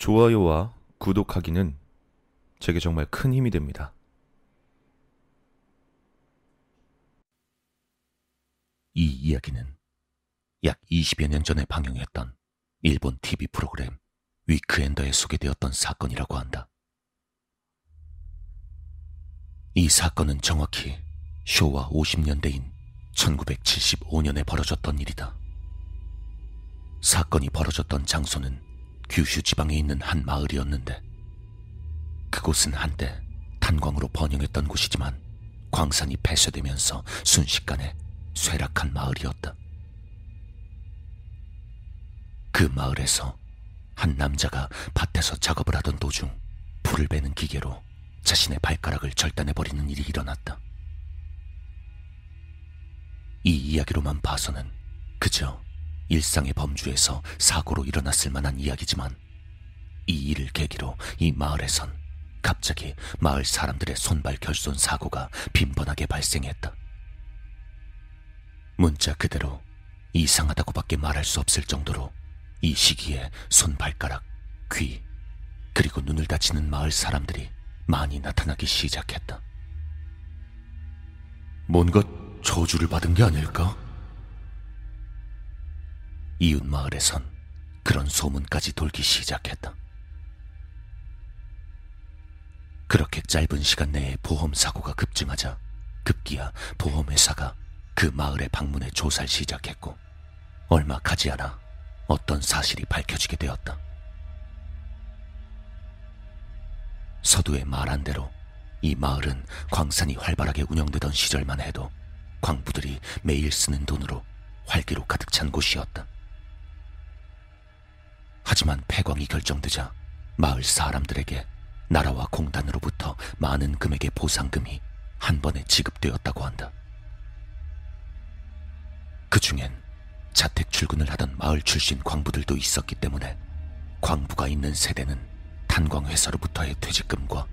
좋아요와 구독하기는 제게 정말 큰 힘이 됩니다. 이 이야기는 약 20여 년 전에 방영했던 일본 TV 프로그램 위크엔더에 소개되었던 사건이라고 한다. 이 사건은 정확히 쇼와 50년대인 1975년에 벌어졌던 일이다. 사건이 벌어졌던 장소는 규슈 지방에 있는 한 마을이었는데 그곳은 한때 탄광으로 번영했던 곳이지만 광산이 폐쇄되면서 순식간에 쇠락한 마을이었다. 그 마을에서 한 남자가 밭에서 작업을 하던 도중 불을 베는 기계로 자신의 발가락을 절단해버리는 일이 일어났다. 이 이야기로만 봐서는 그저 일상의 범주에서 사고로 일어났을 만한 이야기지만 이 일을 계기로 이 마을에선 갑자기 마을 사람들의 손발 결손 사고가 빈번하게 발생했다. 문자 그대로 이상하다고밖에 말할 수 없을 정도로 이 시기에 손발가락, 귀, 그리고 눈을 다치는 마을 사람들이 많이 나타나기 시작했다. 뭔가 저주를 받은 게 아닐까? 이웃 마을에선 그런 소문까지 돌기 시작했다. 그렇게 짧은 시간 내에 보험 사고가 급증하자 급기야 보험회사가 그 마을에 방문해 조사를 시작했고 얼마 가지 않아 어떤 사실이 밝혀지게 되었다. 서두에 말한 대로 이 마을은 광산이 활발하게 운영되던 시절만 해도 광부들이 매일 쓰는 돈으로 활기로 가득 찬 곳이었다. 하지만 폐광이 결정되자 마을 사람들에게 나라와 공단으로부터 많은 금액의 보상금이 한 번에 지급되었다고 한다. 그 중엔 자택 출근을 하던 마을 출신 광부들도 있었기 때문에 광부가 있는 세대는 탄광회사로부터의 퇴직금과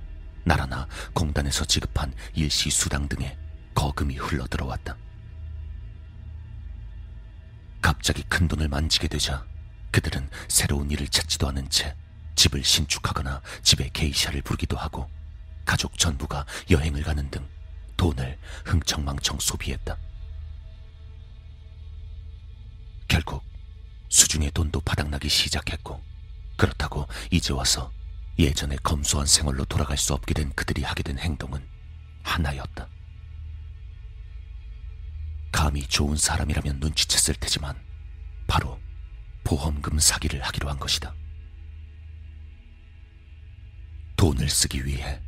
나라나 공단에서 지급한 일시 수당 등의 거금이 흘러들어왔다. 갑자기 큰 돈을 만지게 되자 그들은 새로운 일을 찾지도 않은 채 집을 신축하거나 집에 게이샤를 부르기도 하고 가족 전부가 여행을 가는 등 돈을 흥청망청 소비했다. 결국 수중의 돈도 바닥나기 시작했고 그렇다고 이제 와서 예전에 검소한 생활로 돌아갈 수 없게 된 그들이 하게 된 행동은 하나였다. 감히 좋은 사람이라면 눈치챘을 테지만 보험금 사기를 하기로 한 것이다. 돈을 쓰기 위해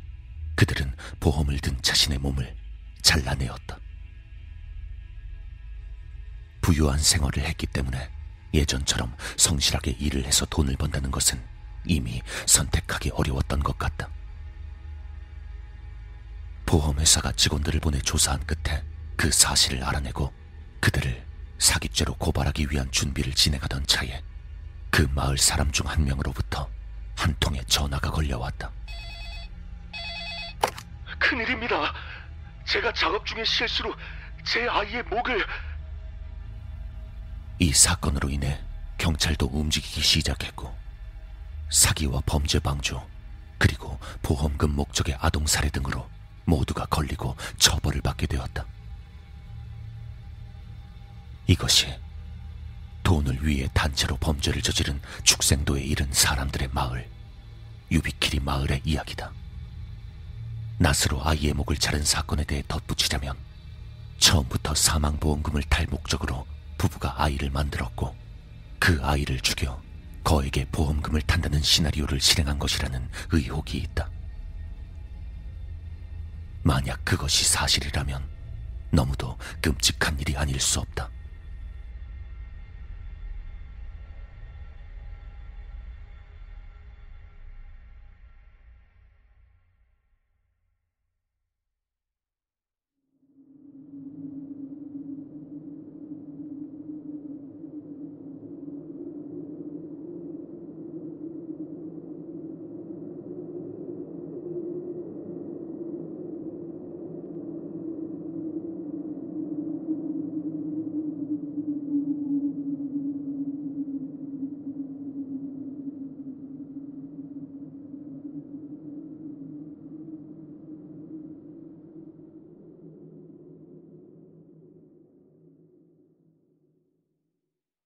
그들은 보험을 든 자신의 몸을 잘라내었다. 부유한 생활을 했기 때문에 예전처럼 성실하게 일을 해서 돈을 번다는 것은 이미 선택하기 어려웠던 것 같다. 보험회사가 직원들을 보내 조사한 끝에 그 사실을 알아내고 그들을 사기죄로 고발하기 위한 준비를 진행하던 차에 그 마을 사람 중 한 명으로부터 한 통의 전화가 걸려왔다. 큰일입니다. 제가 작업 중에 실수로 제 아이의 목을 이 사건으로 인해 경찰도 움직이기 시작했고 사기와 범죄 방조 그리고 보험금 목적의 아동 살해 등으로 모두가 걸리고 처벌을 받게 되었다. 이것이 돈을 위해 단체로 범죄를 저지른 축생도에 이른 사람들의 마을, 유비키리 마을의 이야기다. 낫으로 아이의 목을 자른 사건에 대해 덧붙이자면 처음부터 사망보험금을 탈 목적으로 부부가 아이를 만들었고 그 아이를 죽여 거에게 보험금을 탄다는 시나리오를 실행한 것이라는 의혹이 있다. 만약 그것이 사실이라면 너무도 끔찍한 일이 아닐 수 없다.